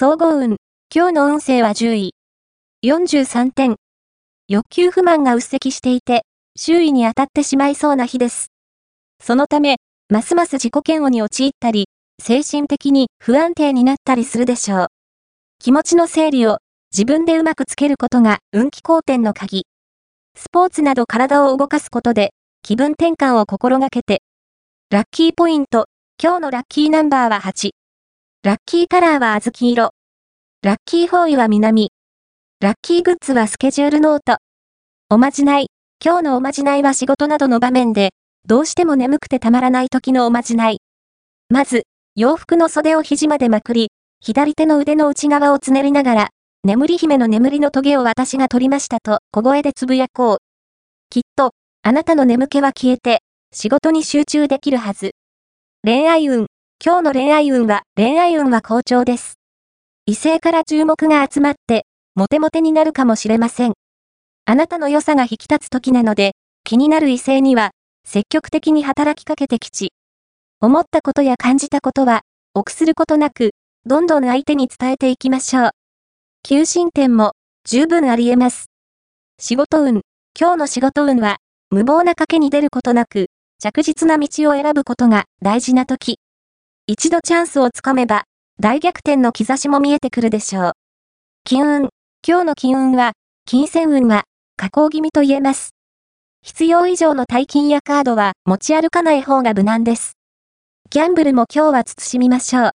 総合運。今日の運勢は10位。43点。欲求不満が鬱積していて、周囲に当たってしまいそうな日です。そのため、ますます自己嫌悪に陥ったり、精神的に不安定になったりするでしょう。気持ちの整理を自分でうまくつけることが運気好転の鍵。スポーツなど体を動かすことで気分転換を心がけて。ラッキーポイント。今日のラッキーナンバーは8。ラッキーカラーは小豆色。ラッキーフォーイは南。ラッキーグッズはスケジュールノート。おまじない。今日のおまじないは仕事などの場面で、どうしても眠くてたまらない時のおまじない。まず、洋服の袖を肘までまくり、左手の腕の内側をつねりながら、眠り姫の眠りのトゲを私が取りましたと小声でつぶやこう。きっと、あなたの眠気は消えて、仕事に集中できるはず。恋愛運。今日の恋愛運は、恋愛運は好調です。異性から注目が集まって、モテモテになるかもしれません。あなたの良さが引き立つ時なので、気になる異性には、積極的に働きかけてきち。思ったことや感じたことは、臆することなく、どんどん相手に伝えていきましょう。求心点も、十分あり得ます。仕事運。今日の仕事運は、無謀な賭けに出ることなく、着実な道を選ぶことが大事な時。一度チャンスをつかめば、大逆転の兆しも見えてくるでしょう。金運。今日の金運は、金銭運は、下降気味と言えます。必要以上の大金やカードは持ち歩かない方が無難です。ギャンブルも今日は慎みましょう。